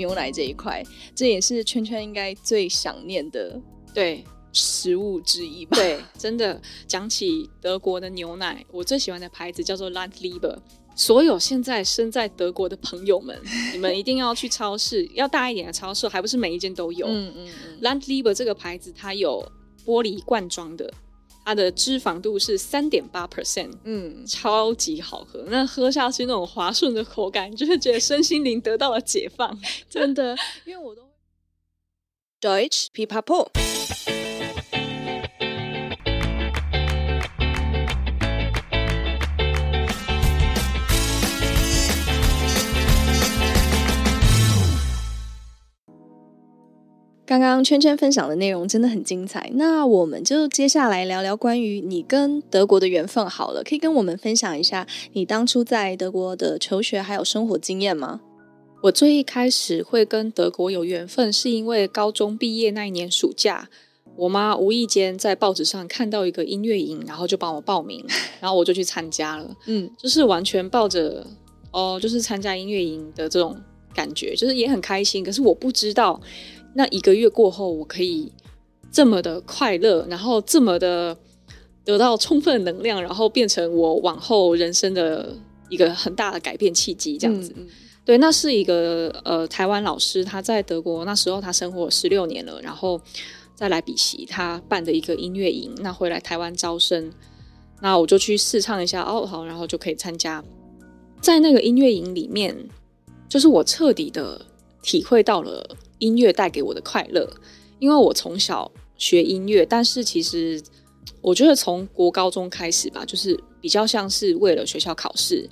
牛奶这一块，这也是圈圈应该最想念的对食物之一吧？对，真的讲起德国的牛奶，我最喜欢的牌子叫做 Landliebe。所有现在身在德国的朋友们，你们一定要去超市，要大一点的超市，还不是每一间都有。嗯嗯嗯。Landliebe 这个牌子，它有玻璃罐装的，它的脂肪度是三点八 percent，嗯，超级好喝。那喝下去那种滑顺的口感，就是觉得身心灵得到了解放，真的。因为我都 Deutsch Pipapo。刚刚圈圈分享的内容真的很精彩，那我们就接下来聊聊关于你跟德国的缘分好了，可以跟我们分享一下你当初在德国的求学还有生活经验吗？我最一开始会跟德国有缘分，是因为高中毕业那一年暑假，我妈无意间在报纸上看到一个音乐营，然后就帮我报名，然后我就去参加了，嗯，就是完全抱着哦，就是参加音乐营的这种感觉，就是也很开心，可是我不知道。那一个月过后，我可以这么的快乐，然后这么的得到充分能量，然后变成我往后人生的一个很大的改变契机，这样子。嗯嗯、对，那是一个呃台湾老师，他在德国那时候他生活十六年了，然后在莱比锡他办的一个音乐营，那回来台湾招生，那我就去试唱一下，哦好，然后就可以参加。在那个音乐营里面，就是我彻底的体会到了。音乐带给我的快乐，因为我从小学音乐，但是其实我觉得从国高中开始吧，就是比较像是为了学校考试，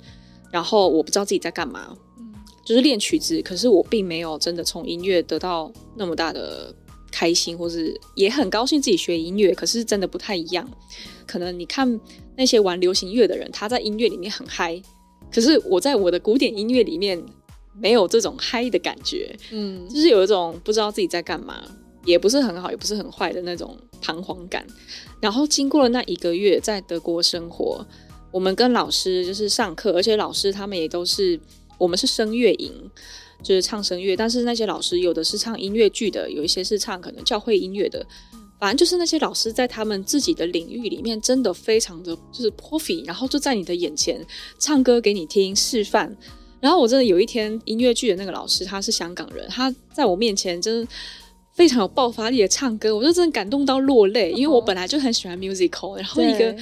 然后我不知道自己在干嘛，嗯，就是练曲子，可是我并没有真的从音乐得到那么大的开心，或是也很高兴自己学音乐，可是真的不太一样。可能你看那些玩流行乐的人，他在音乐里面很嗨，可是我在我的古典音乐里面。没有这种嗨的感觉，嗯，就是有一种不知道自己在干嘛，也不是很好，也不是很坏的那种彷徨感。然后经过了那一个月在德国生活，我们跟老师就是上课，而且老师他们也都是，我们是声乐营，就是唱声乐。但是那些老师有的是唱音乐剧的，有一些是唱可能教会音乐的，反正就是那些老师在他们自己的领域里面真的非常的就是 profi，然后就在你的眼前唱歌给你听示范。然后我真的有一天音乐剧的那个老师，他是香港人，他在我面前真的非常有爆发力的唱歌，我就真的感动到落泪，因为我本来就很喜欢 musical，然后一个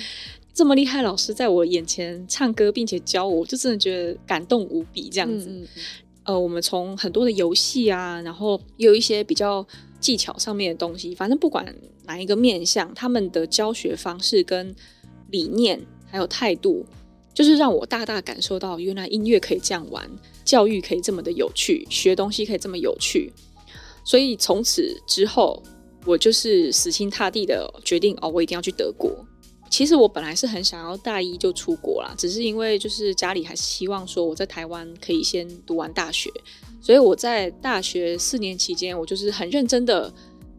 这么厉害老师在我眼前唱歌并且教我，我就真的觉得感动无比这样子。嗯嗯嗯。呃，我们从很多的游戏啊，然后有一些比较技巧上面的东西，反正不管哪一个面向，他们的教学方式跟理念还有态度。就是让我大大感受到，原来音乐可以这样玩，教育可以这么的有趣，学东西可以这么有趣。所以从此之后，我就是死心塌地的决定哦，我一定要去德国。其实我本来是很想要大一就出国啦，只是因为就是家里还是希望说我在台湾可以先读完大学，所以我在大学四年期间，我就是很认真的，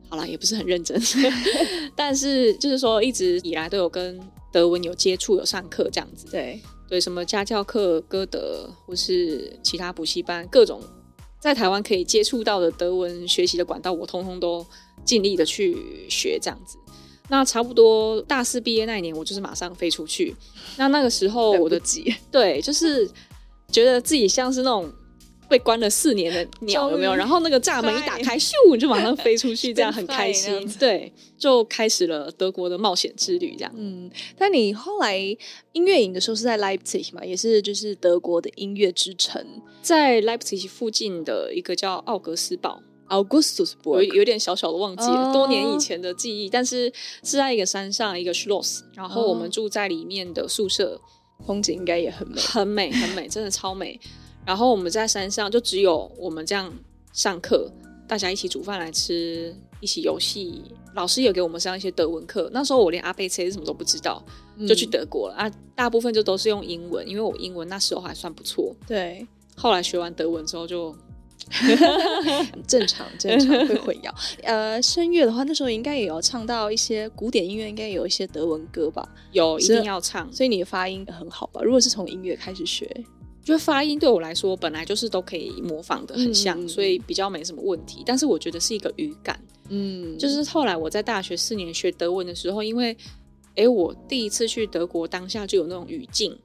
好啦，也不是很认真，但是就是说一直以来都有跟。德文有接触，有上课这样子，对对，什么家教课、歌德或是其他补习班，各种在台湾可以接触到的德文学习的管道，我通通都尽力的去学这样子。那差不多大四毕业那一年，我就是马上飞出去。那那个时候我的急，对，就是觉得自己像是那种。被关了四年的鸟有没有？然后那个栅门一打开，咻，就马上飞出去，这样很开心。对，就开始了德国的冒险之旅，这样。嗯，但你后来音乐营的时候是在 Leipzig 嘛？也是就是德国的音乐之城，在 Leipzig 附近的一个叫奥格斯堡 （Augustusburg），有有点小小的忘记了，哦、多年以前的记忆。但是是在一个山上，一个 Schloss，然后我们住在里面的宿舍，风景应该也很美，很美，很美，真的超美。然后我们在山上就只有我们这样上课，大家一起煮饭来吃，一起游戏。老师也给我们上一些德文课。那时候我连阿贝切是什么都不知道，就去德国了、嗯、啊。大部分就都是用英文，因为我英文那时候还算不错。对，后来学完德文之后就 正常正常会混淆。呃，声乐的话，那时候应该也有唱到一些古典音乐，应该有一些德文歌吧？有，一定要唱。所以你的发音很好吧？如果是从音乐开始学。觉得发音对我来说本来就是都可以模仿的很像，嗯、所以比较没什么问题。但是我觉得是一个语感，嗯，就是后来我在大学四年学德文的时候，因为哎，我第一次去德国，当下就有那种语境，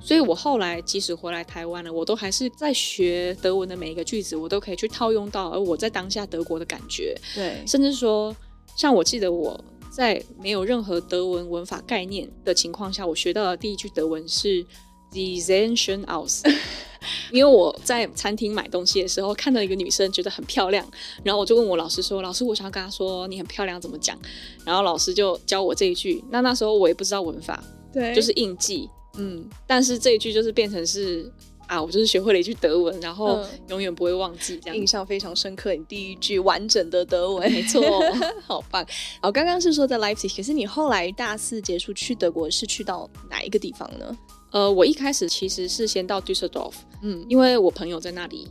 所以我后来即使回来台湾了，我都还是在学德文的每一个句子，我都可以去套用到而我在当下德国的感觉，对，甚至说，像我记得我在没有任何德文文法概念的情况下，我学到的第一句德文是。Schön aus，因为我在餐厅买东西的时候看到一个女生觉得很漂亮，然后我就问我老师说：“老师，我想要跟她说你很漂亮，怎么讲？”然后老师就教我这一句。那那时候我也不知道文法，对，就是印记，嗯。但是这一句就是变成是啊，我就是学会了一句德文，然后永远不会忘记，这样、嗯、印象非常深刻。你第一句完整的德文，没错，好棒。好，刚刚是说在 Leipzig，可是你后来大四结束去德国是去到哪一个地方呢？呃，我一开始其实是先到 Düsseldorf，嗯，因为我朋友在那里，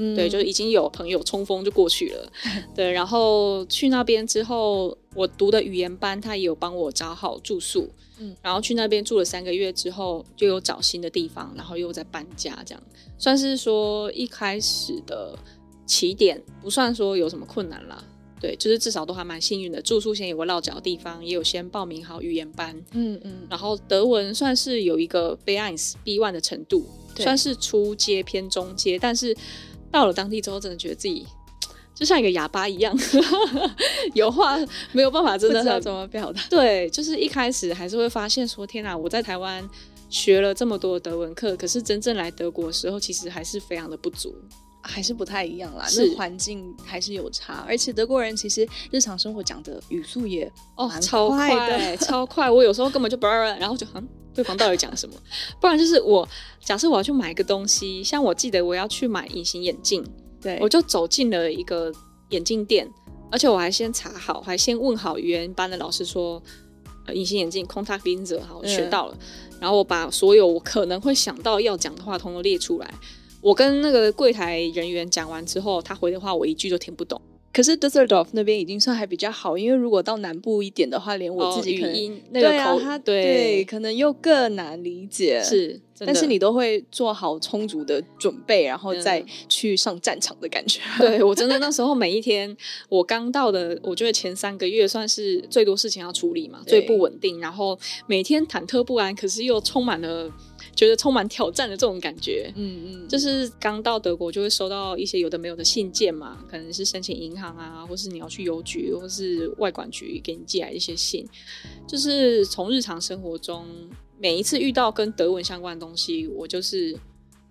嗯，对，就已经有朋友冲锋就过去了，对，然后去那边之后，我读的语言班他也有帮我找好住宿，嗯，然后去那边住了三个月之后，就有找新的地方，然后又在搬家，这样。算是说一开始的起点，不算说有什么困难啦。对，就是至少都还蛮幸运的，住宿先有个落脚的地方，也有先报名好语言班，嗯嗯，然后德文算是有一个 B1 B1 的程度，算是初阶偏中阶，但是到了当地之后，真的觉得自己就像一个哑巴一样，有话没有办法，真的不知道怎么表达。对，就是一开始还是会发现说，天哪，我在台湾学了这么多德文课，可是真正来德国的时候，其实还是非常的不足。还是不太一样啦，那环境还是有差，而且德国人其实日常生活讲的语速也哦超快的，超快。我有时候根本就不，然后就嗯，对方到底讲什么？不然就是我假设我要去买一个东西，像我记得我要去买隐形眼镜，对，我就走进了一个眼镜店，而且我还先查好，还先问好语言班的老师说，呃，隐形眼镜 contact lens 好，我学到了，嗯，然后我把所有我可能会想到要讲的话，通通列出来。我跟那个柜台人员讲完之后，他回的话我一句都听不懂。可是 Düsseldorf 那边已经算还比较好，因为如果到南部一点的话，连我自己可能、哦、语音那个口对、啊、对，对可能又更难理解。是，但是你都会做好充足的准备，然后再去上战场的感觉。嗯、对我真的那时候每一天，我刚到的，我觉得前三个月算是最多事情要处理嘛，最不稳定，然后每天忐忑不安，可是又充满了。觉得充满挑战的这种感觉，嗯嗯，就是刚到德国就会收到一些有的没有的信件嘛，可能是申请银行啊，或是你要去邮局，或是外管局给你寄来一些信，就是从日常生活中每一次遇到跟德文相关的东西，我就是。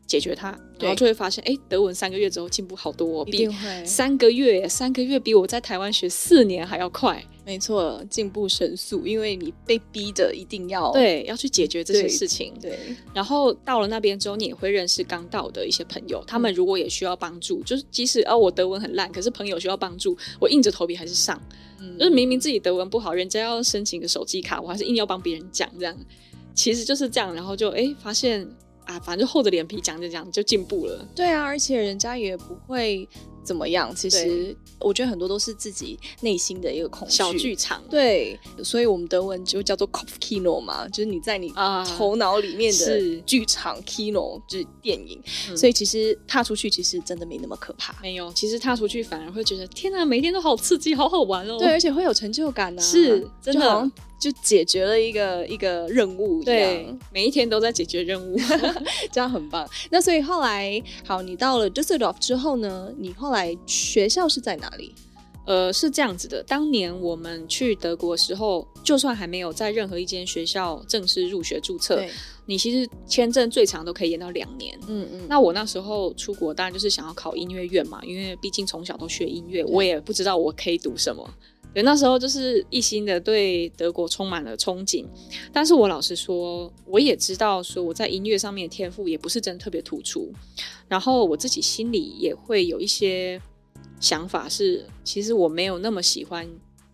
解决它，然后就会发现，哎，德文三个月之后进步好多，比三个月，三个月比我在台湾学四年还要快。没错，进步神速，因为你被逼着一定要对要去解决这些事情。对，然后到了那边之后，你也会认识刚到的一些朋友，他们如果也需要帮助，就是即使哦我德文很烂，可是朋友需要帮助，我硬着头皮还是上。嗯，就是明明自己德文不好，人家要申请个手机卡，我还是硬要帮别人讲，这样其实就是这样，然后就哎发现。啊，反正厚着脸皮讲讲讲就进步了。对啊，而且人家也不会怎么样。其实我觉得很多都是自己内心的一个恐惧。小剧场。对，所以我们德文就叫做 Kopfkino 嘛，就是你在你头脑里面的剧场、啊、Kino 就是电影、嗯。所以其实踏出去其实真的没那么可怕。没有，其实踏出去反而会觉得天啊，每天都好刺激，好好玩哦。对，而且会有成就感啊。是，真的。就解决了一个一个任务，对，每一天都在解决任务，这样很棒。那所以后来，好，你到了 Düsseldorf 之后呢？你后来学校是在哪里？呃，是这样子的，当年我们去德国的时候，就算还没有在任何一间学校正式入学注册，你其实签证最长都可以延到两年。嗯嗯。那我那时候出国，当然就是想要考音乐院嘛，因为毕竟从小都学音乐，我也不知道我可以读什么。对，那时候就是一心的对德国充满了憧憬，但是我老实说，我也知道说我在音乐上面的天赋也不是真的特别突出，然后我自己心里也会有一些想法是，其实我没有那么喜欢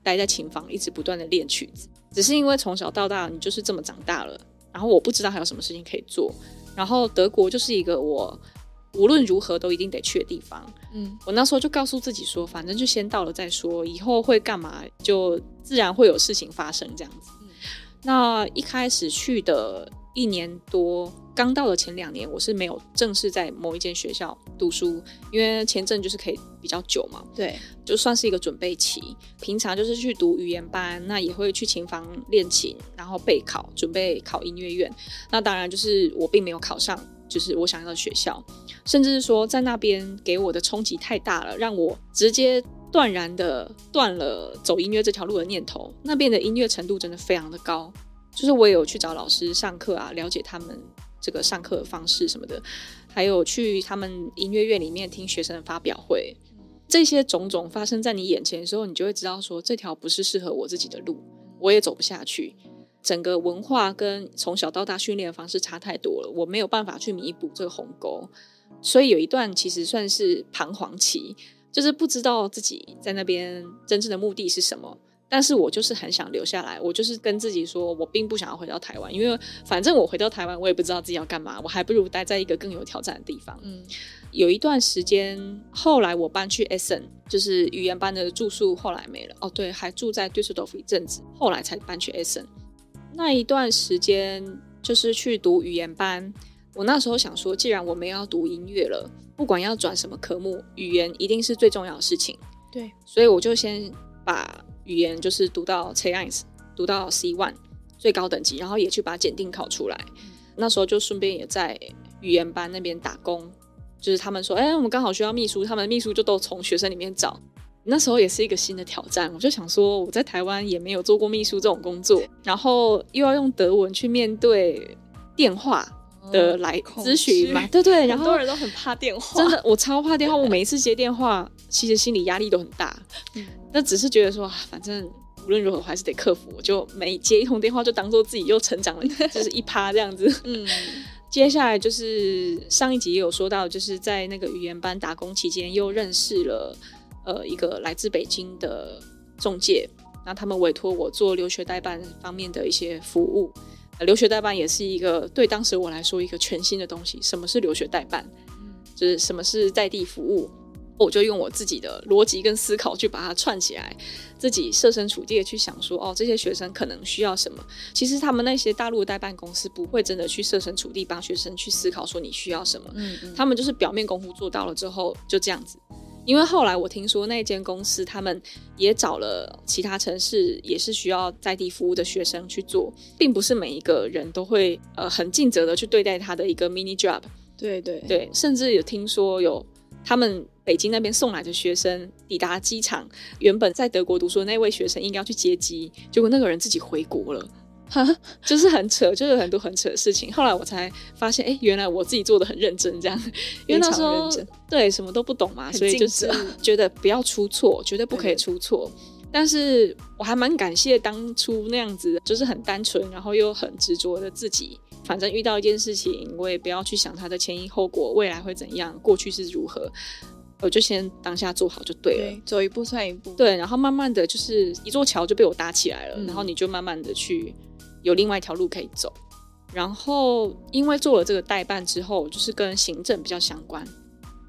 待在琴房一直不断的练曲子，只是因为从小到大你就是这么长大了，然后我不知道还有什么事情可以做，然后德国就是一个我。无论如何都一定得去的地方。嗯，我那时候就告诉自己说，反正就先到了再说，以后会干嘛就自然会有事情发生这样子。嗯，那一开始去的一年多，刚到的前两年，我是没有正式在某一间学校读书，因为签证就是可以比较久嘛。对，就算是一个准备期。平常就是去读语言班，那也会去琴房练琴，然后备考，准备考音乐院。那当然就是我并没有考上，就是我想要的学校，甚至是说在那边给我的冲击太大了，让我直接断然的断了走音乐这条路的念头。那边的音乐程度真的非常的高，就是我也有去找老师上课啊，了解他们。这个上课的方式什么的，还有去他们音乐院里面听学生的发表会，这些种种发生在你眼前的时候，你就会知道说，这条不是适合我自己的路，我也走不下去。整个文化跟从小到大训练的方式差太多了，我没有办法去弥补这个鸿沟，所以有一段其实算是彷徨期，就是不知道自己在那边真正的目的是什么。但是我就是很想留下来，我就是跟自己说，我并不想要回到台湾，因为反正我回到台湾，我也不知道自己要干嘛，我还不如待在一个更有挑战的地方。嗯，有一段时间，后来我搬去 Essen，就是语言班的住宿，后来没了。哦，对，还住在 Düsseldorf 一阵子，后来才搬去 Essen。那一段时间就是去读语言班，我那时候想说，既然我们要读音乐了，不管要转什么科目，语言一定是最重要的事情。对，所以我就先把。语言就是读到 C1，读到 C1 最高等级，然后也去把检定考出来。嗯、那时候就顺便也在语言班那边打工，就是他们说，哎、欸，我们刚好需要秘书，他们秘书就都从学生里面找。那时候也是一个新的挑战，我就想说，我在台湾也没有做过秘书这种工作，然后又要用德文去面对电话的来咨询嘛，对对，然后很多人都很怕电话，真的，我超怕电话，我每一次接电话，其实心理压力都很大。嗯那只是觉得说，反正无论如何还是得克服。我就每接一通电话，就当做自己又成长了，就是一趴这样子。嗯，接下来就是上一集也有说到，就是在那个语言班打工期间，又认识了呃一个来自北京的中介，那他们委托我做留学代办方面的一些服务。呃，留学代办也是一个对当时我来说一个全新的东西。什么是留学代办？就是什么是在地服务？我就用我自己的逻辑跟思考去把它串起来，自己设身处地的去想说，哦，这些学生可能需要什么？其实他们那些大陆代办公司不会真的去设身处地帮学生去思考说你需要什么，嗯嗯，他们就是表面功夫做到了之后就这样子。因为后来我听说那间公司他们也找了其他城市也是需要在地服务的学生去做，并不是每一个人都会呃很尽责的去对待他的一个 mini job。对对对，甚至有听说有他们。北京那边送来的学生抵达机场，原本在德国读书的那位学生应该要去接机，结果那个人自己回国了，就是很扯，就是很多很扯的事情。后来我才发现，哎、欸，原来我自己做的很认真，这样，因为那时候对什么都不懂嘛，所以就是觉得不要出错，绝对不可以出错。但是我还蛮感谢当初那样子，就是很单纯，然后又很执着的自己。反正遇到一件事情，我也不要去想它的前因后果，未来会怎样，过去是如何。我就先当下做好就对了，对，走一步算一步。对，然后慢慢的就是一座桥就被我搭起来了，嗯、然后你就慢慢的去有另外一条路可以走。然后因为做了这个代办之后，就是跟行政比较相关。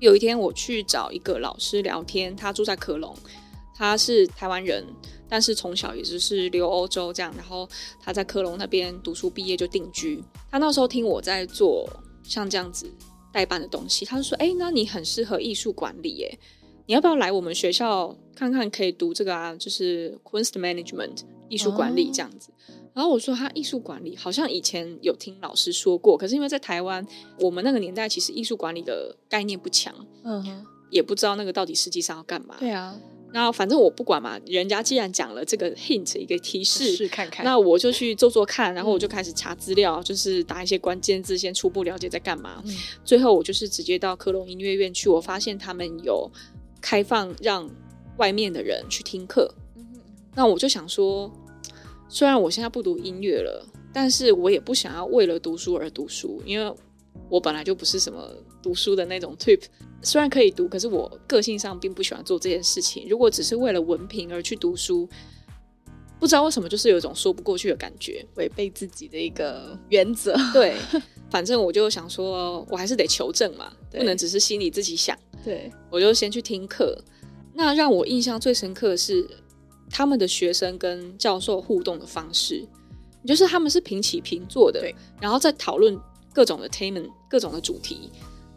有一天我去找一个老师聊天，他住在科隆，他是台湾人，但是从小也就是留欧洲这样，然后他在科隆那边读书毕业就定居。他那时候听我在做像这样子。代办的东西，他就说：“哎、欸，那你很适合艺术管理耶，你要不要来我们学校看看？可以读这个啊，就是 Kunst Management 艺术管理这样子。哦”然后我说：“他艺术管理好像以前有听老师说过，可是因为在台湾，我们那个年代其实艺术管理的概念不强，嗯哼，也不知道那个到底实际上要干嘛。”对啊。那反正我不管嘛，人家既然讲了这个 hint 一个提示，试看看，那我就去做做看，然后我就开始查资料，嗯、就是打一些关键字，先初步了解在干嘛。嗯、最后我就是直接到科隆音乐院去，我发现他们有开放让外面的人去听课。那我就想说，虽然我现在不读音乐了，但是我也不想要为了读书而读书，因为我本来就不是什么读书的那种 type。虽然可以读，可是我个性上并不喜欢做这件事情。如果只是为了文凭而去读书，不知道为什么就是有一种说不过去的感觉，违背自己的一个原则。对，反正我就想说，我还是得求证嘛，对不能只是心里自己想。对，我就先去听课。那让我印象最深刻的是他们的学生跟教授互动的方式，就是他们是平起平坐的，对然后在讨论各种的 attainment，各种的主题。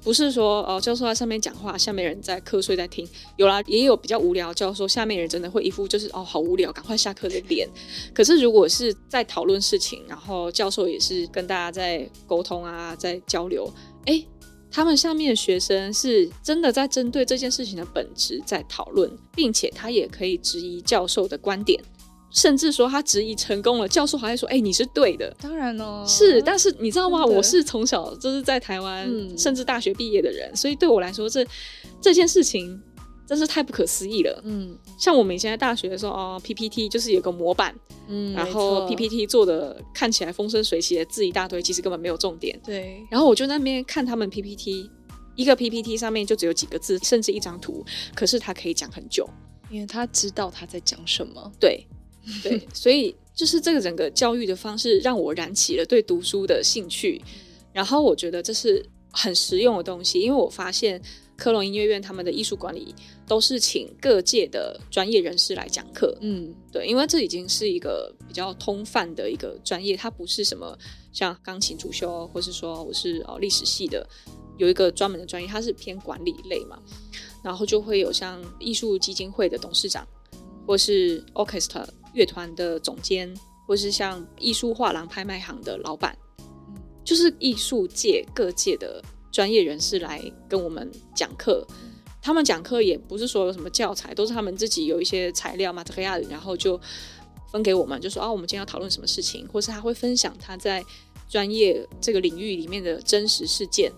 不是说哦，教授在上面讲话，下面人在瞌睡在听。有啦，也有比较无聊教授，下面人真的会一副就是哦，好无聊，赶快下课的脸。可是如果是在讨论事情，然后教授也是跟大家在沟通啊，在交流，诶，他们下面的学生是真的在针对这件事情的本质在讨论，并且他也可以质疑教授的观点。甚至说他质疑成功了，教授还会说：“哎、你是对的。”当然哦，是。但是你知道吗？我是从小就是在台湾，甚至大学毕业的人，所以对我来说，这这件事情真是太不可思议了。嗯，像我们以前在大学的时候，哦，PPT 就是有个模板，嗯，然后 PPT 做的看起来风生水起的字一大堆，其实根本没有重点。对。然后我就那边看他们 PPT，一个 PPT 上面就只有几个字，甚至一张图，可是他可以讲很久，因为他知道他在讲什么。对。对，所以就是这个整个教育的方式让我燃起了对读书的兴趣，然后我觉得这是很实用的东西，因为我发现科隆音乐院他们的艺术管理都是请各界的专业人士来讲课，嗯，对，因为这已经是一个比较通泛的一个专业，它不是什么像钢琴主修，或是说我是哦历史系的，有一个专门的专业，它是偏管理类嘛，然后就会有像艺术基金会的董事长，或是 orchestra。乐团的总监，或是像艺术画廊、拍卖行的老板，就是艺术界各界的专业人士来跟我们讲课。他们讲课也不是说有什么教材，都是他们自己有一些材料嘛，然后就分给我们，就说啊，我们今天要讨论什么事情，或是他会分享他在专业这个领域里面的真实事件。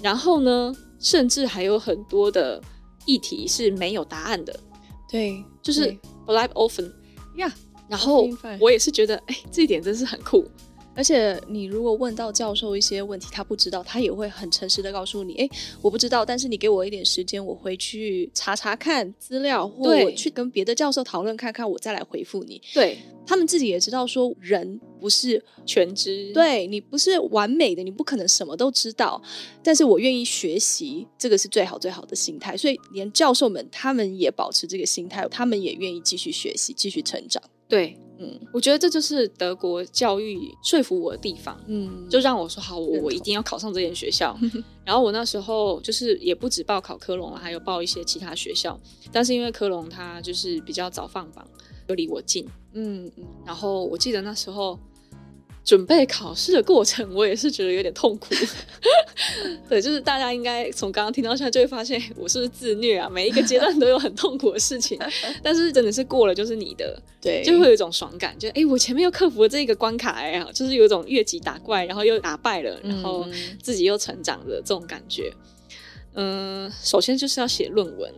然后呢，甚至还有很多的议题是没有答案的。对，就是 live often。呀，然后我也是觉得，哎，这一点真是很酷。而且你如果问到教授一些问题，他不知道，他也会很诚实的告诉你，哎，我不知道，但是你给我一点时间，我回去查查看资料，或我去跟别的教授讨论看看，我再来回复你。对，他们自己也知道，说人不是全知，对，你不是完美的，你不可能什么都知道。但是我愿意学习，这个是最好最好的心态。所以连教授们他们也保持这个心态，他们也愿意继续学习，继续成长。对。嗯，我觉得这就是德国教育说服我的地方。嗯，就让我说好，我我一定要考上这间学校。然后我那时候就是也不止报考科隆了，还有报一些其他学校。但是因为科隆它就是比较早放榜，又离我近。嗯嗯。然后我记得那时候。准备考试的过程，我也是觉得有点痛苦。对，就是大家应该从刚刚听到现在，就会发现我是不是自虐啊？每一个阶段都有很痛苦的事情，但是真的是过了就是你的，对，就会有一种爽感，就哎、欸，我前面又克服了这个关卡，哎呀，就是有一种越级打怪，然后又打败了，然后自己又成长的这种感觉。嗯、呃，首先就是要写论文，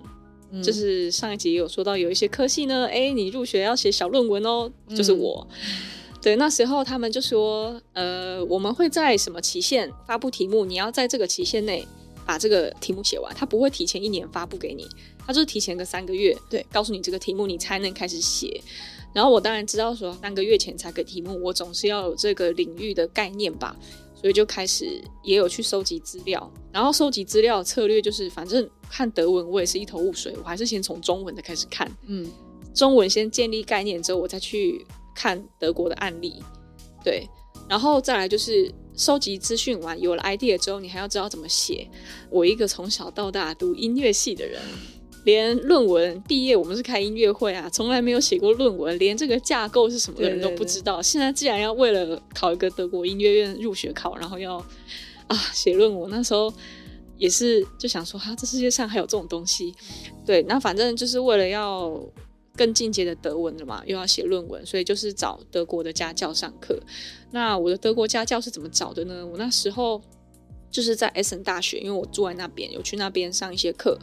嗯、就是上一集也有说到，有一些科系呢，哎、欸，你入学要写小论文哦，就是我。嗯对，那时候他们就说，呃，我们会在什么期限发布题目？你要在这个期限内把这个题目写完。他不会提前一年发布给你，他就是提前个三个月，对，告诉你这个题目，你才能开始写。然后我当然知道说，三个月前才给题目，我总是要有这个领域的概念吧，所以就开始也有去收集资料。然后收集资料策略就是，反正看德文我也是一头雾水，我还是先从中文的开始看，嗯，中文先建立概念之后，我再去。看德国的案例，对，然后再来就是收集资讯完，有了 idea 之后，你还要知道怎么写。我一个从小到大读音乐系的人，连论文毕业我们是开音乐会啊，从来没有写过论文，连这个架构是什么的人都不知道。对对对，现在既然要为了考一个德国音乐院入学考，然后要啊写论文，那时候也是就想说，哈、啊，这世界上还有这种东西。对，那反正就是为了要。更进阶的德文了嘛，又要写论文，所以就是找德国的家教上课。那我的德国家教是怎么找的呢？我那时候就是在 Essen 大学，因为我住在那边，有去那边上一些课。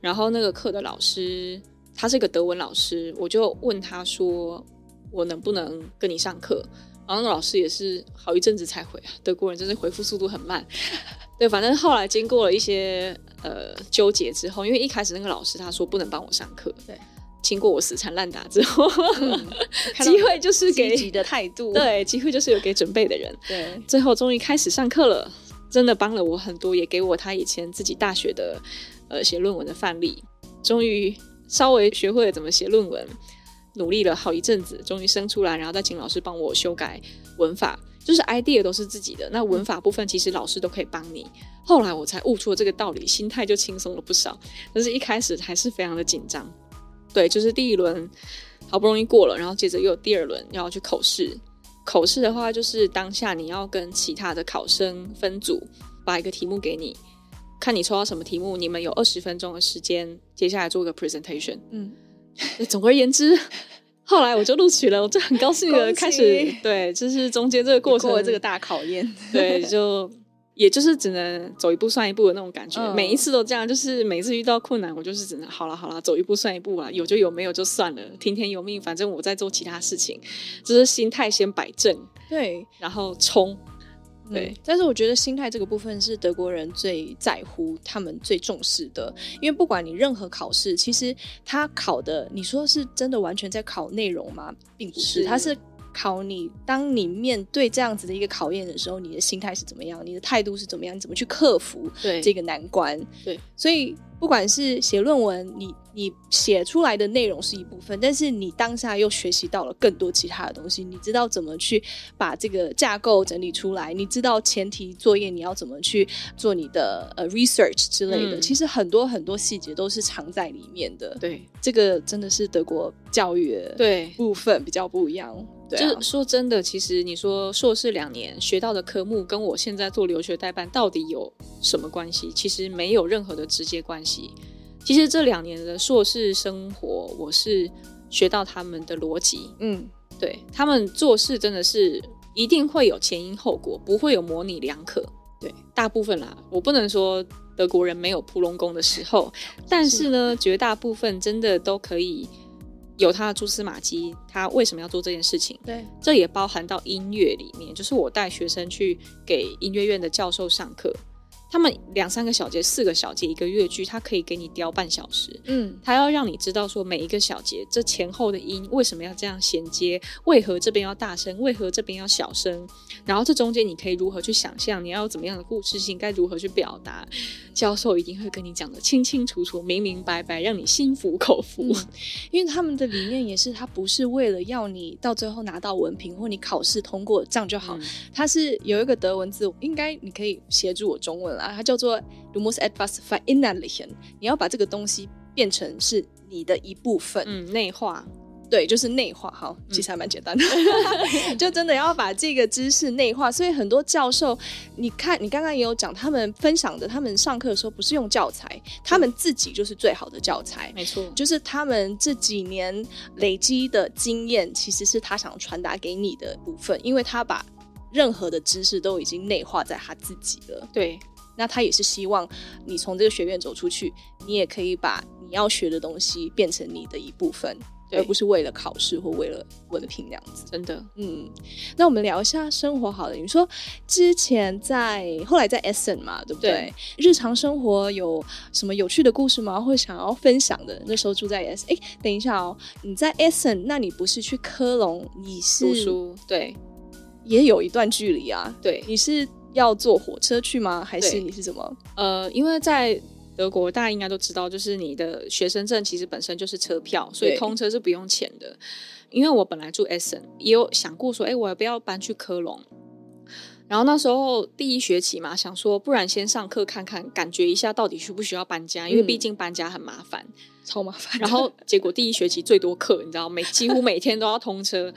然后那个课的老师他是一个德文老师，我就问他说：“我能不能跟你上课？”然后那老师也是好一阵子才回，德国人真是回复速度很慢。对，反正后来经过了一些呃纠结之后，因为一开始那个老师他说不能帮我上课，对。经过我死缠烂打之后，嗯、机会就是给积极的态度。对，机会就是有给准备的人。对，最后终于开始上课了，真的帮了我很多，也给我他以前自己大学的呃写论文的范例。终于稍微学会了怎么写论文，努力了好一阵子，终于生出来，然后再请老师帮我修改文法。就是 idea 都是自己的，那文法部分其实老师都可以帮你。后来我才悟出了这个道理，心态就轻松了不少。但是一开始还是非常的紧张。对，就是第一轮好不容易过了，然后接着又有第二轮要去口试。口试的话，就是当下你要跟其他的考生分组，把一个题目给你，看你抽到什么题目，你们有二十分钟的时间，接下来做一个 presentation。嗯，总而言之。后来我就录取了，我就很高兴的开始，对，就是中间这个过程过这个大考验，对，就也就是只能走一步算一步的那种感觉，嗯、每一次都这样，就是每次遇到困难，我就是只能好了好了，走一步算一步啊，有就有，没有就算了，听天由命，反正我在做其他事情，就是心态先摆正，对，然后冲。对、嗯，但是我觉得心态这个部分是德国人最在乎、他们最重视的，因为不管你任何考试，其实他考的，你说是真的完全在考内容吗？并不是，他是考你，当你面对这样子的一个考验的时候，你的心态是怎么样，你的态度是怎么样，你怎么去克服这个难关？对，所以不管是写论文，你。你写出来的内容是一部分，但是你当下又学习到了更多其他的东西。你知道怎么去把这个架构整理出来，你知道前提作业你要怎么去做你的呃 research 之类的。嗯、其实很多很多细节都是藏在里面的。对，这个真的是德国教育的对部分比较不一样。对，就是说真的，其实你说硕士两年学到的科目跟我现在做留学代办到底有什么关系？其实没有任何的直接关系。其实这两年的硕士生活，我是学到他们的逻辑。嗯，对，他们做事真的是一定会有前因后果，不会有模棱两可。对，大部分啦，我不能说德国人没有扑龙宫的时候，但是呢，绝大部分真的都可以有他的蛛丝马迹。他为什么要做这件事情？对，这也包含到音乐里面，就是我带学生去给音乐院的教授上课。他们两三个小节、四个小节一个乐句，他可以给你雕半小时。嗯，他要让你知道说每一个小节这前后的音为什么要这样衔接，为何这边要大声，为何这边要小声，然后这中间你可以如何去想象，你要有怎么样的故事性，该如何去表达。教授一定会跟你讲的清清楚楚、明明白白，让你心服口服。嗯，因为他们的理念也是，他不是为了要你到最后拿到文凭或你考试通过这样就好，他、嗯、是有一个德文字，应该你可以协助我中文。啊，它叫做 Du musst etwas verinnerlichen，你要把这个东西变成是你的一部分，嗯，内化，对，就是内化。好，其实还蛮简单的，嗯、就真的要把这个知识内化。所以很多教授，你看，你刚刚也有讲，他们分享的，他们上课的时候不是用教材，他们自己就是最好的教材，没错，就是他们这几年累积的经验，其实是他想传达给你的部分，因为他把任何的知识都已经内化在他自己了，对。那他也是希望你从这个学院走出去，你也可以把你要学的东西变成你的一部分，而不是为了考试或为了文凭那样子。真的，嗯。那我们聊一下生活好了。你说之前在后来在 Essen 嘛，对不对？对。日常生活有什么有趣的故事吗？或想要分享的？那时候住在 Essen。哎，等一下哦，你在 Essen，那你不是去科隆？你是读书？对，也有一段距离啊。对，你是。要坐火车去吗？还是你是怎么？呃，因为在德国，大家应该都知道，就是你的学生证其实本身就是车票，所以通车是不用钱的。因为我本来住 Essen，也有想过说，哎，我要不要搬去科隆？然后那时候第一学期嘛，想说不然先上课看看，感觉一下到底需不需要搬家，因为毕竟搬家很麻烦，超麻烦。然后结果第一学期最多课，你知道，每几乎每天都要通车，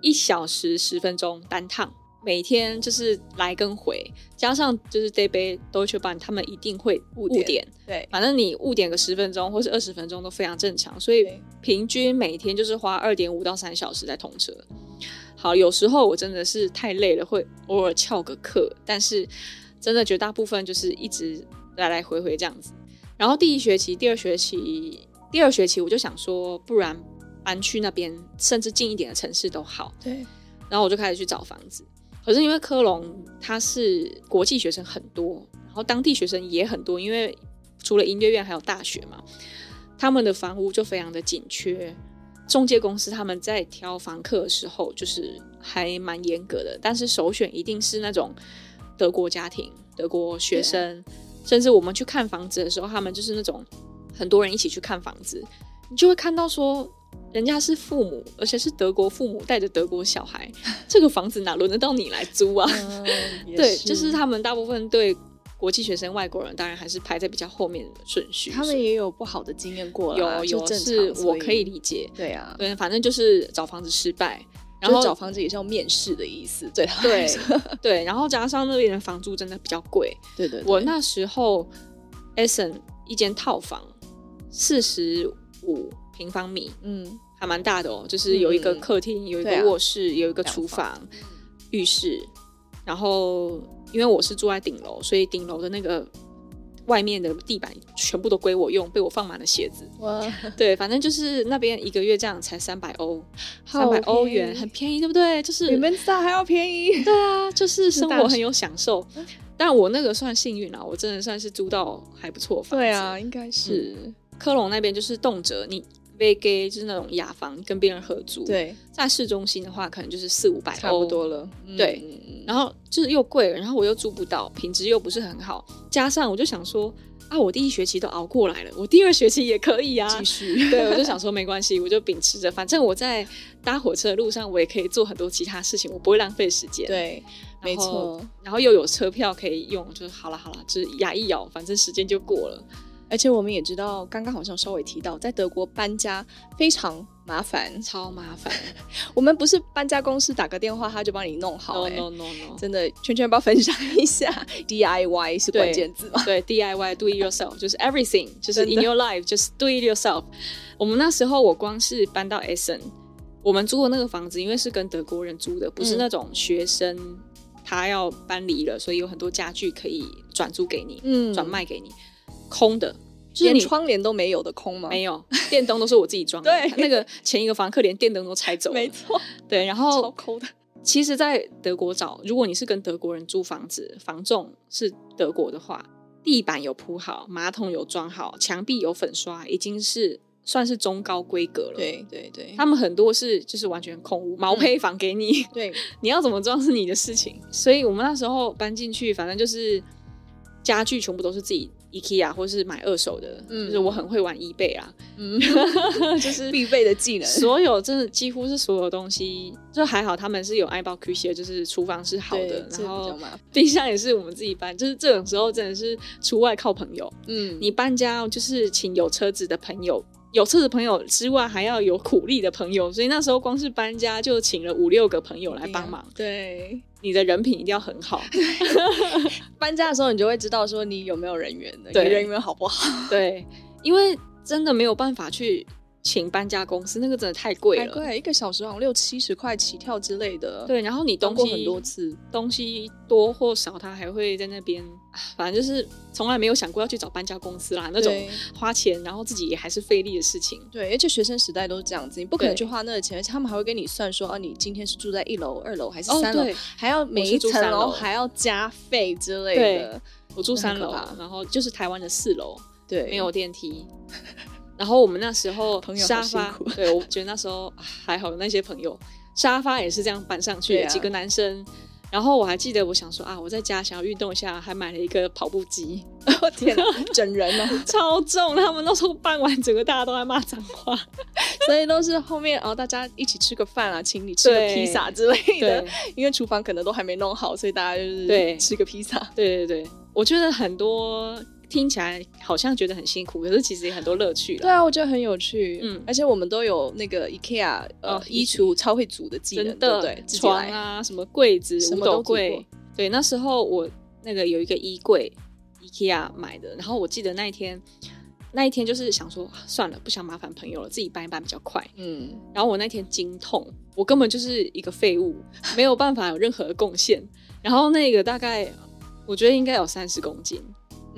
一小时十分钟单趟。每天就是来跟回，加上就是 DB Deutsche Bahn，他们一定会误点，误点。对，反正你误点个十分钟或是二十分钟都非常正常，所以平均每天就是花二点五到三小时在通车。好，有时候我真的是太累了，会偶尔翘个课，但是真的绝大部分就是一直来来回回这样子。然后第一学期、第二学期、第二学期我就想说，不然搬去那边，甚至近一点的城市都好。对，然后我就开始去找房子。可是因为科隆它是国际学生很多，然后当地学生也很多，因为除了音乐院还有大学嘛，他们的房屋就非常的紧缺。中介公司他们在挑房客的时候就是还蛮严格的，但是首选一定是那种德国家庭、德国学生，甚至我们去看房子的时候，他们就是那种很多人一起去看房子，你就会看到说人家是父母，而且是德国父母带着德国小孩，这个房子哪轮得到你来租啊？嗯、对，就是他们大部分对国际学生、外国人，当然还是排在比较后面的顺序。他们也有不好的经验过了，有有是我可以理解。对啊，对，反正就是找房子失败，然后找房子也是要面试的意思。对对 对，然后加上那边的房租真的比较贵。对，对对，我那时候 Essen 一间套房四十五平方米，嗯，还蛮大的哦，就是有一个客厅，嗯、有一个卧室，啊、有一个厨房、房浴室。然后，因为我是住在顶楼，所以顶楼的那个外面的地板全部都归我用，被我放满了鞋子。哇，对，反正就是那边一个月这样才三百欧，三百欧元很便宜，对不对？就是你们家还要便宜？对啊，就是生活很有享受。但我那个算幸运啦，我真的算是租到还不错房子。对啊，应该是、嗯、科隆那边就是动辄你。VG 就是那种雅房，跟别人合租。对，在市中心的话，可能就是四五百，差不多了。对，嗯、然后就是又贵，然后我又租不到，品质又不是很好，加上我就想说啊，我第一学期都熬过来了，我第二学期也可以啊，继续。对，我就想说没关系，我就秉持着，反正我在搭火车的路上，我也可以做很多其他事情，我不会浪费时间。对，没错。然后又有车票可以用，就是好了好了，就是牙一咬，反正时间就过了。而且我们也知道，刚刚好像稍微提到，在德国搬家非常麻烦，超麻烦。我们不是搬家公司打个电话，他就帮你弄好。No no no no，真的，圈圈要分享一下？DIY 是关键字吗？对，对，DIY，do it yourself，就是 everything，就是 in your life，就是 do it yourself。我们那时候，我光是搬到 Essen，我们租的那个房子，因为是跟德国人租的，不是那种学生，嗯、他要搬离了，所以有很多家具可以转租给你，嗯，转卖给你。空的，连窗帘都没有的空吗？没有，电灯都是我自己装的。对，那个前一个房客连电灯都拆走了。没错，对，然后超抠的。其实，在德国找，如果你是跟德国人租房子，房仲是德国的话，地板有铺好，马桶有装好，墙壁有粉刷，已经是算是中高规格了。对对对，他们很多是就是完全空屋，毛坯房给你。嗯、对，你要怎么装是你的事情。所以我们那时候搬进去，反正就是家具全部都是自己。IKEA 或是买二手的，嗯、就是我很会玩 eBay 啊，嗯，就是必备的技能。所有真的几乎是所有东西，就还好他们是有 Einbauküche，就是厨房是好的，然后冰箱也是我们自己搬。就是这种时候真的是出外靠朋友。嗯，你搬家就是请有车子的朋友。有车子朋友之外，还要有苦力的朋友，所以那时候光是搬家就请了五六个朋友来帮忙。对，你的人品一定要很好。搬家的时候，你就会知道说你有没有人缘的，你人缘好不好？对，因为真的没有办法去。请搬家公司，那个真的太贵了，太贵，一个小时好像六七十块起跳之类的。对，然后你东西很多次，东西多或少，他还会在那边，反正就是从来没有想过要去找搬家公司啦，那种花钱然后自己也还是费力的事情。对，而且学生时代都是这样子，你不可能去花那个钱，而且他们还会跟你算说啊，你今天是住在一楼、二楼还是三楼，还要每一层楼还要加费之类的。我住三楼，然后就是台湾的四楼，对，没有电梯。然后我们那时候沙发，对，我觉得那时候还好，那些朋友沙发也是这样搬上去的，啊、几个男生。然后我还记得，我想说啊，我在家想要运动一下，还买了一个跑步机。我 天哪，整人哦，超重！他们那时候搬完，整个大家都在骂脏话，所以都是后面哦，大家一起吃个饭啊，请你吃个披萨之类的。因为厨房可能都还没弄好，所以大家就是对吃个披萨。对对对，我觉得很多。听起来好像觉得很辛苦，可是其实也很多乐趣。对啊，我觉得很有趣。嗯，而且我们都有那个 IKEA 呃衣橱超会组的技能，对不对？床啊，什么柜子、什么都柜。对，那时候我那个有一个衣柜，IKEA 买的。然后我记得那一天，那一天就是想说算了，不想麻烦朋友了，自己搬一搬比较快。嗯。然后我那天经痛，我根本就是一个废物，没有办法有任何的贡献。然后那个大概我觉得应该有三十公斤。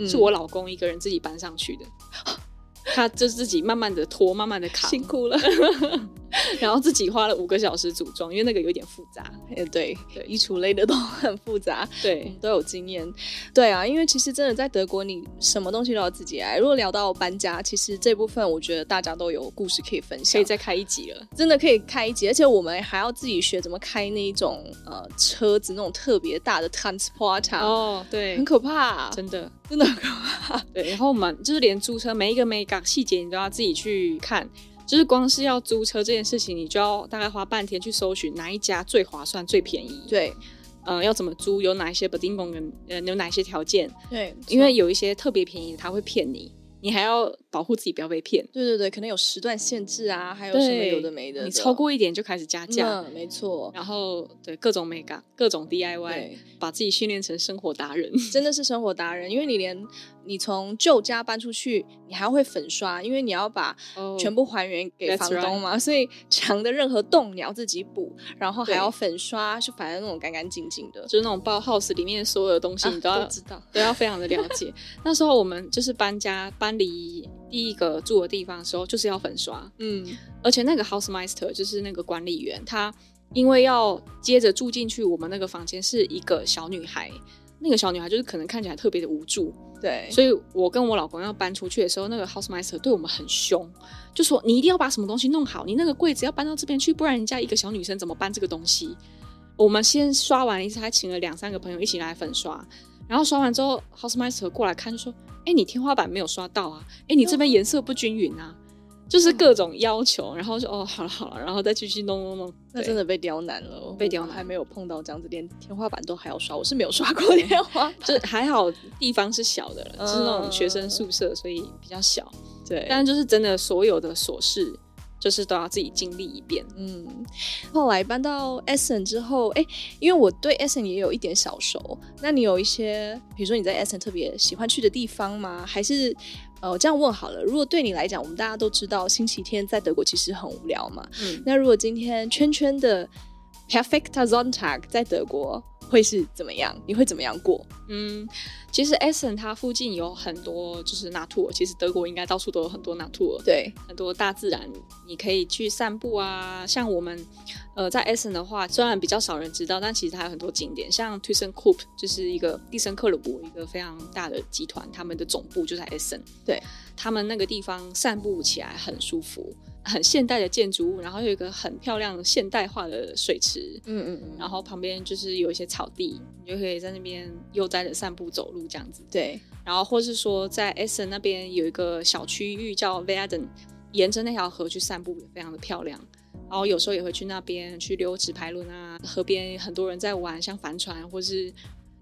是我老公一个人自己搬上去的，嗯、他就自己慢慢的拖，慢慢的扛，辛苦了。然后自己花了五个小时组装，因为那个有点复杂。对对，衣橱类的都很复杂，对，都有经验。对啊，因为其实真的在德国，你什么东西都要自己来。如果聊到搬家，其实这部分我觉得大家都有故事可以分享，可以再开一集了。真的可以开一集，而且我们还要自己学怎么开那一种呃车子，那种特别大的 transporter。哦，对，很可怕，真的，真的很可怕。对，然后我们就是连租车每一个每一个细节你都要自己去看。就是光是要租车这件事情，你就要大概花半天去搜寻哪一家最划算、最便宜。对，呃，要怎么租，有哪一些不定功能，呃，有哪一些条件？对，因为有一些特别便宜的，他会骗你。你还要保护自己不要被骗。对对对，可能有时段限制啊，还有什么有的没的。你超过一点就开始加价。嗯，没错。然后对各种美感，各种 DIY，把自己训练成生活达人，真的是生活达人。因为你连你从旧家搬出去，你还要会粉刷，因为你要把全部还原给房东嘛，oh, 所以墙的任何洞你要自己补，然后还要粉刷，就反正那种干干净净的，就是那种包 house 里面所有的东西你都要、知道，都要非常的了解。那时候我们就是搬家搬。离第一个住的地方的时候，就是要粉刷，嗯，而且那个 housemaster 就是那个管理员，他因为要接着住进去，我们那个房间是一个小女孩，那个小女孩就是可能看起来特别的无助，对，所以我跟我老公要搬出去的时候，那个 housemaster 对我们很凶，就说你一定要把什么东西弄好，你那个柜子要搬到这边去，不然人家一个小女生怎么搬这个东西？我们先刷完一次，还请了两三个朋友一起来粉刷，然后刷完之后，housemaster 过来看就说。哎、欸，你天花板没有刷到啊？哎、欸，你这边颜色不均匀啊？就是各种要求，然后就哦，好了好了，然后再继续弄弄弄。那真的被刁难了，被刁难，还没有碰到这样子，连天花板都还要刷。我是没有刷过天花板，就还好地方是小的了，就是那种学生宿舍，所以比较小。对，但就是真的所有的琐事。就是都要自己经历一遍。嗯，后来搬到 Essen 之后，哎、欸，因为我对 Essen 也有一点小熟。那你有一些，比如说你在 Essen 特别喜欢去的地方吗？还是，呃，我这样问好了。如果对你来讲，我们大家都知道星期天在德国其实很无聊嘛。嗯。那如果今天圈圈的 Perfekter Sonntag 在德国会是怎么样？你会怎么样过？嗯。其实 Essen 它附近有很多就是 Natur，其实德国应该到处都有很多 Natur，对，很多大自然，你可以去散步啊。像我们，呃，在 Essen 的话，虽然比较少人知道，但其实它还有很多景点，像 ThyssenKrupp 就是一个蒂森克鲁伯一个非常大的集团，他们的总部就在 Essen，对，他们那个地方散步起来很舒服。很现代的建筑物，然后有一个很漂亮现代化的水池，嗯嗯嗯，然后旁边就是有一些草地，你就可以在那边悠哉的散步走路这样子。对，然后或是说在 Essen 那边有一个小区域叫 v e r d e n 沿着那条河去散步也非常的漂亮。然后有时候也会去那边去溜直排轮啊，河边很多人在玩，像帆船或是。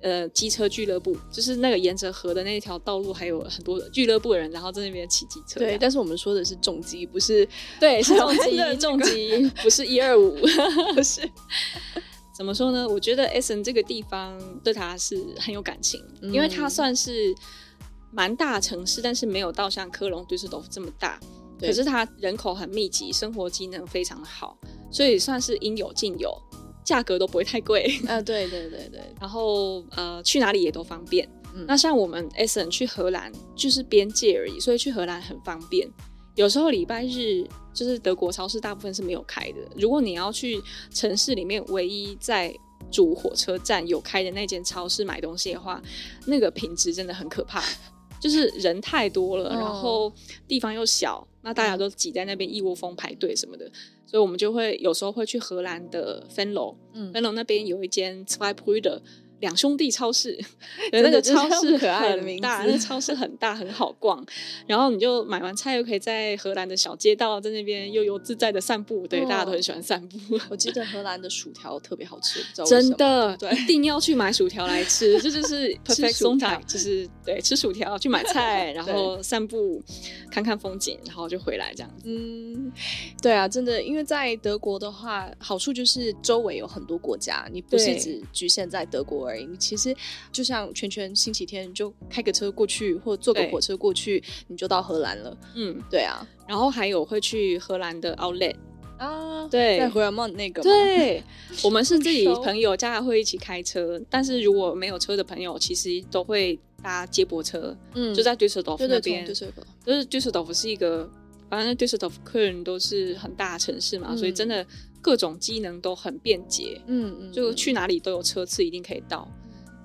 呃，机车俱乐部就是那个沿着河的那一条道路，还有很多俱乐部的人，然后在那边骑机车。对，但是我们说的是重机，不是 对，是重机，重机 不是一二五，不是。怎么说呢？我觉得 Essen 这个地方对他是很有感情，嗯、因为它算是蛮大城市，但是没有到像科隆、杜塞尔多夫这么大。可是它人口很密集，生活机能非常好，所以算是应有尽有。价格都不会太贵啊，对对对对，然后呃去哪里也都方便。嗯、那像我们 Essen 去荷兰就是边界而已，所以去荷兰很方便。有时候礼拜日就是德国超市大部分是没有开的。如果你要去城市里面唯一在主火车站有开的那间超市买东西的话，那个品质真的很可怕，就是人太多了，哦、然后地方又小，那大家都挤在那边一窝蜂排队什么的。所以我们就会有时候会去荷兰的 Venlo，嗯，Venlo 那边有一间 Zwei Brüder 两兄弟超市，那个超市很大那个超市很大很好逛，然后你就买完菜又可以在荷兰的小街道在那边悠悠自在的散步，对，大家都很喜欢散步。我记得荷兰的薯条特别好吃，真的，对，一定要去买薯条来吃，这就是 perfect Sonntag，就是对，吃薯条去买菜，然 后散步看看风景，然后就回来这样子。嗯，对啊，真的，因为在德国的话，好处就是周围有很多国家，你不是只局限在德国。你其实就像圈圈，星期天就开个车过去，或坐个火车过去，你就到荷兰了。嗯，对啊。然后还有会去荷兰的 Outlet 啊，对，在荷兰梦那个。对，我们是自己朋友，家还会一起开车。但是如果没有车的朋友，其实都会搭接驳车。嗯，就在杜塞尔多夫那边。就是杜塞尔多夫是一个，反正杜塞尔多夫客人都是很大城市嘛，嗯、所以真的。各种机能都很便捷，嗯嗯，就去哪里都有车次，一定可以到。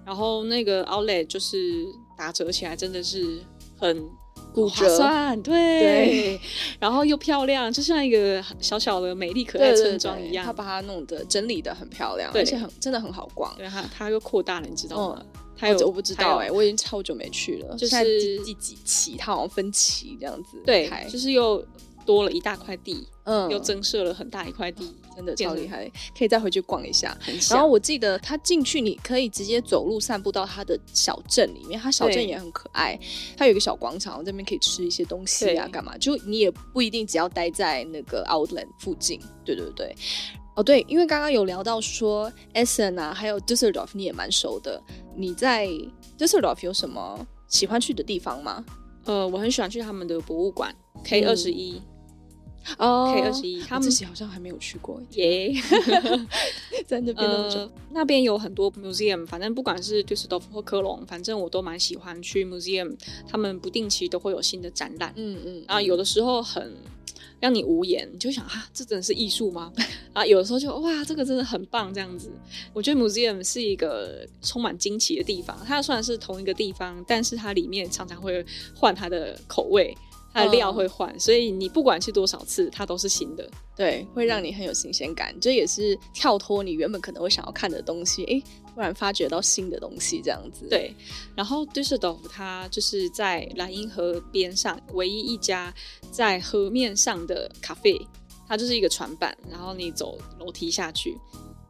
然后那个 Outlet 就是打折起来真的是很划算，对，对，然后又漂亮，就像一个小小的美丽可爱村庄一样。他把它弄得整理的很漂亮，而且很真的很好逛。对，它它又扩大了，你知道吗？嗯他有我不知道哎，我已经超久没去了。就是第几期，它好像分期这样子。对，就是又多了一大块地，嗯，又增设了很大一块地，真的超厉害，可以再回去逛一下。然后我记得他进去，你可以直接走路散步到他的小镇里面，他小镇也很可爱，他有一个小广场，这边可以吃一些东西啊，干嘛？就你也不一定只要待在那个 Outland 附近，对对对。哦，对，因为刚刚有聊到说 Essen 啊，还有 Düsseldorf 你也蛮熟的，你在 Düsseldorf 有什么喜欢去的地方吗？呃，我很喜欢去他们的博物馆 K 二十一哦，K 二十一，他们自己好像还没有去过耶，在那边那么久，呃，那边有很多 museum，反正不管是 Düsseldorf 或科隆，反正我都蛮喜欢去 museum，他们不定期都会有新的展览，嗯嗯，啊，有的时候很让你无言，你就想啊，这真的是艺术吗？啊，有的时候就哇，这个真的很棒，这样子。我觉得 museum 是一个充满惊奇的地方。它虽然是同一个地方，但是它里面常常会换它的口味，它的料会换，嗯、所以你不管去多少次，它都是新的。对，会让你很有新鲜感。这也是跳脱你原本可能会想要看的东西，哎，突然发掘到新的东西，这样子。对。然后 Düsseldorf 它就是在莱茵河边上唯一一家在河面上的咖啡。它就是一个船板，然后你走楼梯下去，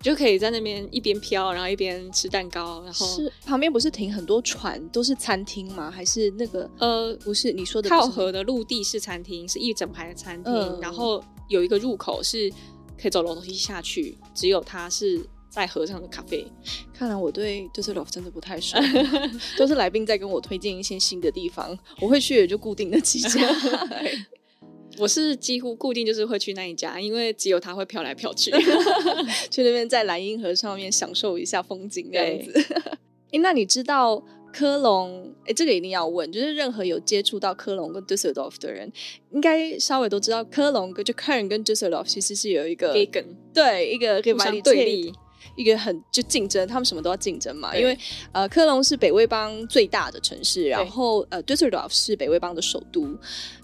就可以在那边一边飘，然后一边吃蛋糕。然后是旁边不是停很多船，都是餐厅吗？还是那个呃，不是你说的靠河的陆地是餐厅，是一整排的餐厅，嗯、然后有一个入口是可以走楼梯下去，只有它是在河上的咖啡。看来我对 Düsseldorf 真的不太熟，都是来宾在跟我推荐一些新的地方，我会去也就固定的几家。我是几乎固定就是会去那一家，因为只有他会飘来飘去，去那边在莱茵河上面享受一下风景这样子。哎，那你知道科隆？哎，这个一定要问，就是任何有接触到科隆跟 Düsseldorf 的人，应该稍微都知道科隆跟就 Köln 跟 Düsseldorf 其实是有一个对一个互相对立。一个很就竞争，他们什么都要竞争嘛。因为呃，科隆是北威邦最大的城市，然后呃，Düsseldorf 是北威邦的首都。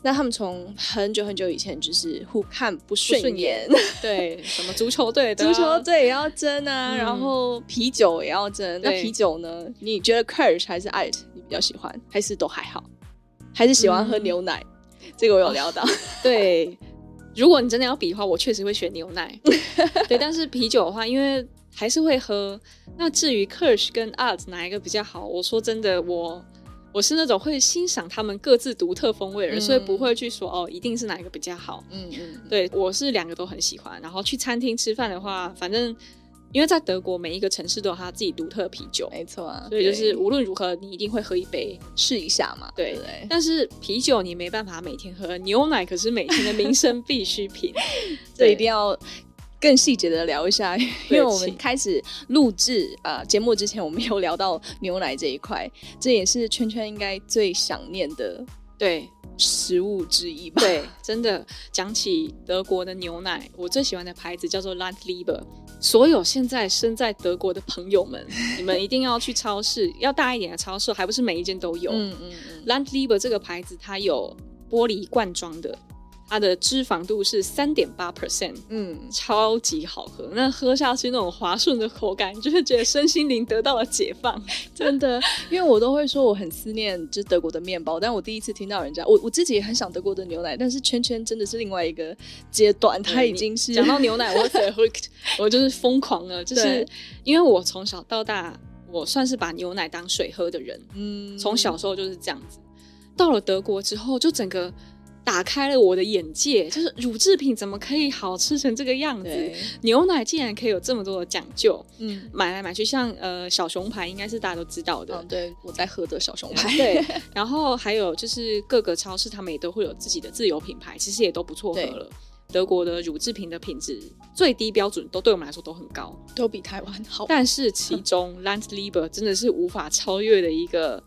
那他们从很久很久以前就是互看不顺眼，眼，对，什么足球队的、足球队也要争啊，嗯、然后啤酒也要争。那啤酒呢？你觉得 Kirsch 还是 Alt 你比较喜欢，还是都还好？还是喜欢喝牛奶？嗯、这个我有聊到。对，如果你真的要比的话，我确实会选牛奶。对，但是啤酒的话，因为还是会喝。那至于 Kirsch 跟 Art 哪一个比较好？我说真的，我我是那种会欣赏他们各自独特风味的人，嗯、所以不会去说哦，一定是哪一个比较好。嗯嗯，对，我是两个都很喜欢。然后去餐厅吃饭的话，反正因为在德国每一个城市都有他自己独特的啤酒，没错啊。所以就是无论如何，你一定会喝一杯试一下嘛。对，对，对。但是啤酒你没办法每天喝，牛奶可是每天的民生必需品，这一定要。更细节的聊一下，因为我们开始录制啊节目之前，我们有聊到牛奶这一块，这也是圈圈应该最想念的对食物之一吧？对，真的讲起德国的牛奶，我最喜欢的牌子叫做 Landliebe。所有现在身在德国的朋友们，你们一定要去超市，要大一点的超市，还不是每一间都有。嗯嗯嗯，Landliebe 这个牌子它有玻璃罐装的。它的脂肪度是三点八 percent，嗯，超级好喝。那喝下去那种滑顺的口感，就是觉得身心灵得到了解放，真的。因为我都会说我很思念就是德国的面包，但我第一次听到人家，我我自己也很想德国的牛奶，但是圈圈真的是另外一个阶段，它已经是讲到牛奶，我会我就是疯狂了，就是因为我从小到大，我算是把牛奶当水喝的人，嗯，从小时候就是这样子。到了德国之后，就整个。打开了我的眼界，就是乳制品怎么可以好吃成这个样子？牛奶竟然可以有这么多的讲究。嗯，买来买去，像呃小熊牌，应该是大家都知道的。嗯，对，我在喝的小熊牌。对，然后还有就是各个超市，他们也都会有自己的自有品牌，其实也都不错喝了。对德国的乳制品的品质最低标准都对我们来说都很高，都比台湾好。但是其中 Landliebe 真的是无法超越的一个。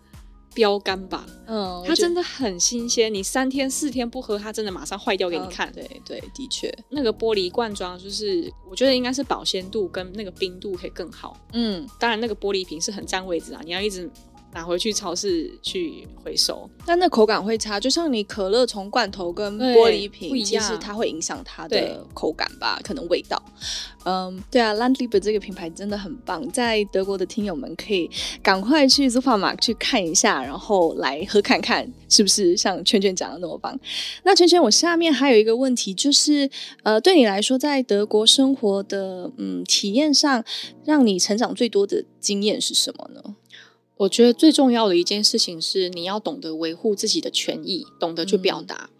标杆吧，嗯，它真的很新鲜，你三天四天不喝，它真的马上坏掉给你看。嗯、对对，的确，那个玻璃罐装，就是我觉得应该是保鲜度跟那个冰度可以更好。嗯，当然那个玻璃瓶是很占位置啊，你要一直拿回去超市去回收。但那口感会差，就像你可乐从罐头跟玻璃瓶，其实它会影响它的口感吧，可能味道。嗯，对啊，Landliebe 这个品牌真的很棒，在德国的听友们可以赶快去 Supermarkt 去看一下，然后来喝看看是不是像圈圈讲的那么棒。那圈圈，我下面还有一个问题，就是呃，对你来说，在德国生活的嗯体验上，让你成长最多的经验是什么呢？我觉得最重要的一件事情是，你要懂得维护自己的权益，懂得去表达。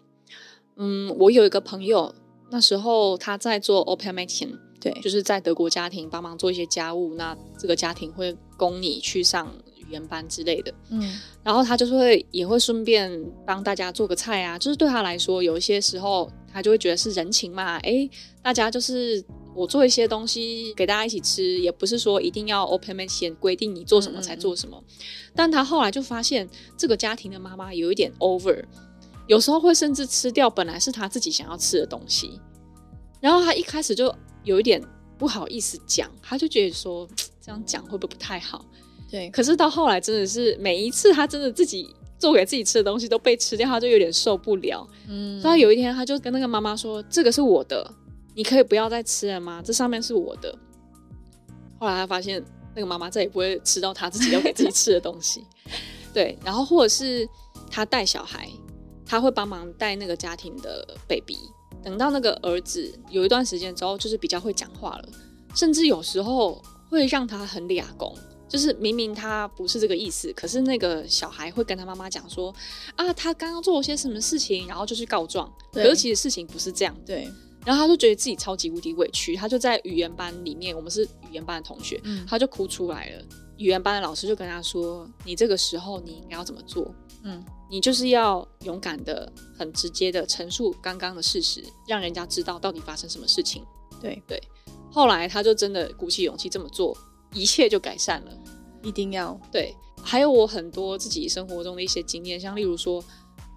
嗯，嗯，我有一个朋友，那时候他在做 Open Meeting。对，就是在德国家庭帮忙做一些家务，那这个家庭会供你去上语言班之类的。嗯，然后他就是会也会顺便帮大家做个菜啊，就是对他来说，有一些时候他就会觉得是人情嘛。哎，大家就是我做一些东西给大家一起吃，也不是说一定要 open menu 先规定你做什么才做什么。嗯嗯，但他后来就发现这个家庭的妈妈有一点 over，有时候会甚至吃掉本来是他自己想要吃的东西，然后他一开始就。有一点不好意思讲，他就觉得说这样讲会不会不太好？对。可是到后来真的是每一次他真的自己做给自己吃的东西都被吃掉，他就有点受不了。嗯。所以有一天他就跟那个妈妈说：“这个是我的，你可以不要再吃了吗？这上面是我的。”后来他发现那个妈妈再也不会吃到他自己要给自己吃的东西。对。然后或者是他带小孩，他会帮忙带那个家庭的 baby。等到那个儿子有一段时间之后，就是比较会讲话了，甚至有时候会让他很俩公，就是明明他不是这个意思，可是那个小孩会跟他妈妈讲说啊，他刚刚做了些什么事情，然后就去告状，可是其实事情不是这样，对，然后他就觉得自己超级无敌委屈，他就在语言班里面，我们是语言班的同学，嗯，他就哭出来了，语言班的老师就跟他说，你这个时候你应该要怎么做？嗯。你就是要勇敢的、很直接的陈述刚刚的事实，让人家知道到底发生什么事情。对对，后来他就真的鼓起勇气这么做，一切就改善了。一定要对。还有我很多自己生活中的一些经验，像例如说，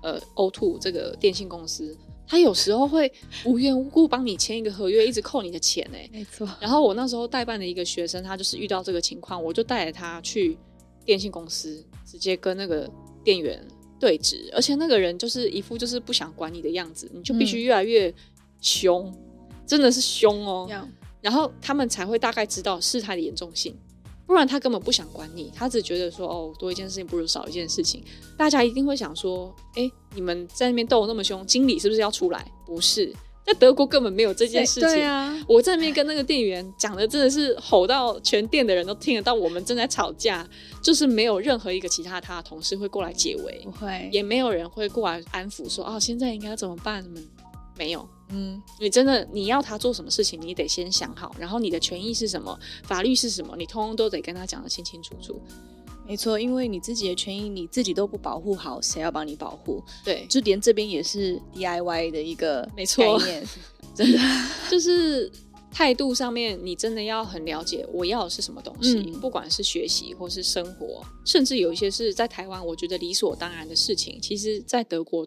呃，O2 这个电信公司，他有时候会无缘无故帮你签一个合约，一直扣你的钱哎。没错。然后我那时候代办的一个学生，他就是遇到这个情况，我就带着他去电信公司，直接跟那个店员。对峙，而且那个人就是一副就是不想管你的样子，你就必须越来越凶，嗯、真的是凶哦。然后他们才会大概知道事态的严重性，不然他根本不想管你，他只觉得说哦，多一件事情不如少一件事情。大家一定会想说，哎，你们在那边斗那么凶，经理是不是要出来？不是。在德国根本没有这件事情。对啊，我在那边跟那个店员讲的真的是吼到全店的人都听得到，我们正在吵架，就是没有任何一个其他他的同事会过来解围，不会，也没有人会过来安抚说哦，现在应该怎么办？什么没有？嗯，你真的你要他做什么事情，你得先想好，然后你的权益是什么，法律是什么，你通通都得跟他讲得清清楚楚。没错，因为你自己的权益你自己都不保护好，谁要帮你保护？对，就连这边也是 DIY 的一个没错概念，真的 就是态度上面，你真的要很了解我要的是什么东西，嗯、不管是学习或是生活，甚至有一些是在台湾我觉得理所当然的事情，其实在德国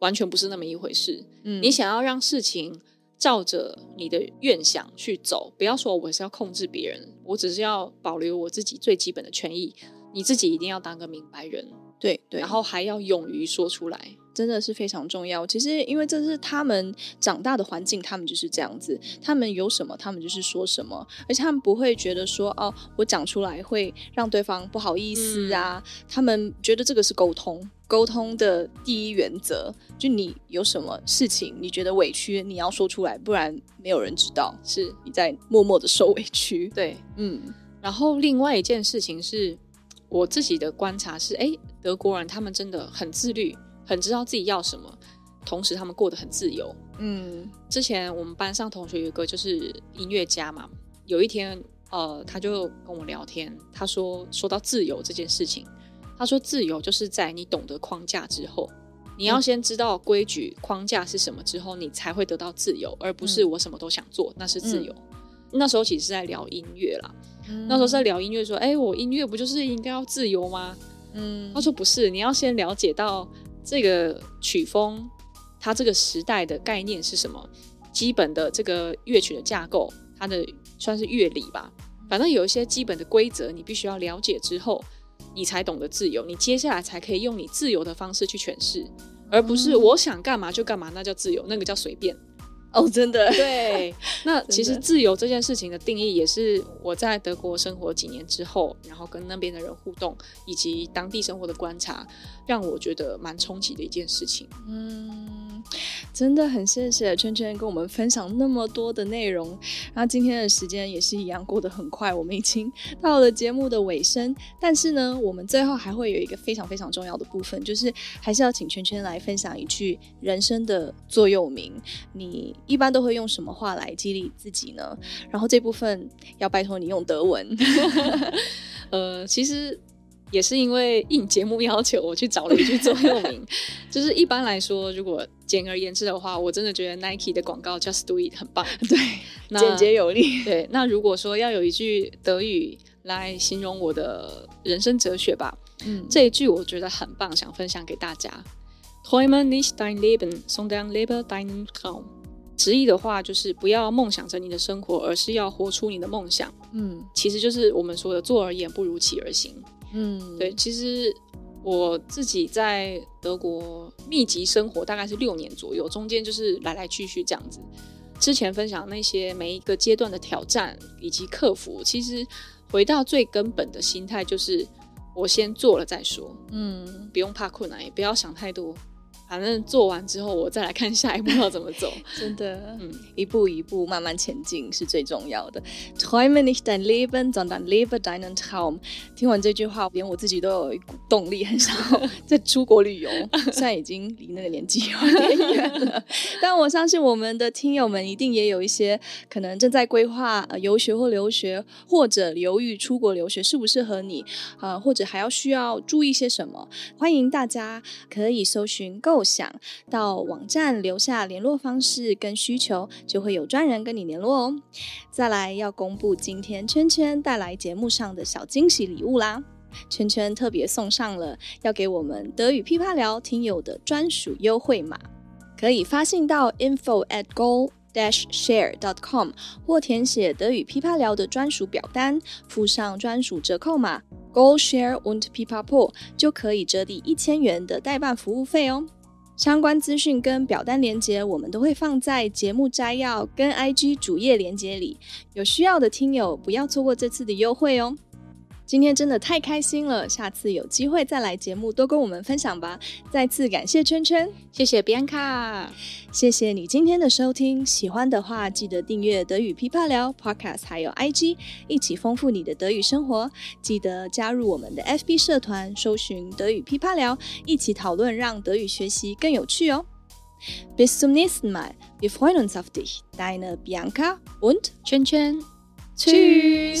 完全不是那么一回事。嗯，你想要让事情照着你的愿想去走，不要说我是要控制别人，我只是要保留我自己最基本的权益。你自己一定要当个明白人，对对，然后还要勇于说出来，真的是非常重要。其实，因为这是他们长大的环境，他们就是这样子，他们有什么，他们就是说什么，而且他们不会觉得说，哦，我讲出来会让对方不好意思啊。嗯、他们觉得这个是沟通，沟通的第一原则，就你有什么事情，你觉得委屈，你要说出来，不然没有人知道是你在默默的受委屈。对，嗯。然后另外一件事情是。我自己的观察是，哎，德国人他们真的很自律，很知道自己要什么，同时他们过得很自由。嗯，之前我们班上同学有一个就是音乐家嘛，有一天，呃，他就跟我聊天，他说说到自由这件事情，他说自由就是在你懂得框架之后，你要先知道规矩框架是什么之后，你才会得到自由，而不是我什么都想做，那是自由。嗯，那时候其实是在聊音乐啦。那时候在聊音乐，说：“哎、欸，我音乐不就是应该要自由吗？”嗯，他说：“不是，你要先了解到这个曲风，它这个时代的概念是什么，基本的这个乐曲的架构，它的算是乐理吧。反正有一些基本的规则，你必须要了解之后，你才懂得自由，你接下来才可以用你自由的方式去诠释，而不是我想干嘛就干嘛，那叫自由，那个叫随便。哦，真的。对，那 其实自由这件事情的定义，也是我在德国生活几年之后，然后跟那边的人互动，以及当地生活的观察，让我觉得蛮冲击的一件事情。嗯，真的很谢谢圈圈跟我们分享那么多的内容。然后今天的时间也是一样过得很快，我们已经到了节目的尾声。但是呢，我们最后还会有一个非常非常重要的部分，就是还是要请圈圈来分享一句人生的座右铭。你。一般都会用什么话来激励自己呢？然后这部分要拜托你用德文。呃，其实也是因为应节目要求，我去找了一句座右铭。就是一般来说，如果简而言之的话，我真的觉得 Nike 的广告 Just Do It 很棒，对，简洁有力。对，那如果说要有一句德语来形容我的人生哲学吧，嗯，这一句我觉得很棒，想分享给大家。Träume nicht dein Leben, sondern lebe deinen Traum。直译的话就是不要梦想着你的生活，而是要活出你的梦想。嗯，其实就是我们说的“坐而言不如起而行”。嗯，对。其实我自己在德国密集生活大概是六年左右，中间就是来来去去这样子。之前分享那些每一个阶段的挑战以及克服，其实回到最根本的心态就是我先做了再说。嗯，不用怕困难，也不要想太多。反正做完之后，我再来看下一步要怎么走。真的，嗯，一步一步慢慢前进是最重要的。Träume nicht dein Leben, sondern lebe deinen Traum。听完这句话，连我自己都有一股动力，很想 再出国旅游。虽然已经离那个年纪有点远了，但我相信我们的听友们一定也有一些可能正在规划呃游学或留学，或者犹豫出国留学适不适合你啊、呃，或者还要需要注意些什么？欢迎大家可以搜寻够。构想到网站留下联络方式跟需求，就会有专人跟你联络哦。再来要公布今天圈圈带来节目上的小惊喜礼物啦！圈圈特别送上了要给我们德语噼啪聊听友的专属优惠码，可以发信到 info at goldash share dot com 或填写德语噼啪聊的专属表单，附上专属折扣码 gold share und pipapo 就可以折抵一千元的代办服务费哦。相关资讯跟表单连接，我们都会放在节目摘要跟 IG 主页连接里，有需要的听友不要错过这次的优惠哦。今天真的太开心了，下次有机会再来节目多跟我们分享吧。再次感谢圈圈，谢谢 Bianca，谢谢你今天的收听。喜欢的话记得订阅德语噼啪聊 Podcast，还有 IG，一起丰富你的德语生活。记得加入我们的 FB 社团，搜寻德语噼啪聊，一起讨论，让德语学习更有趣哦。Bis zum nächsten Mal，wir freuen uns auf dich，deine Bianca und 圈圈，去。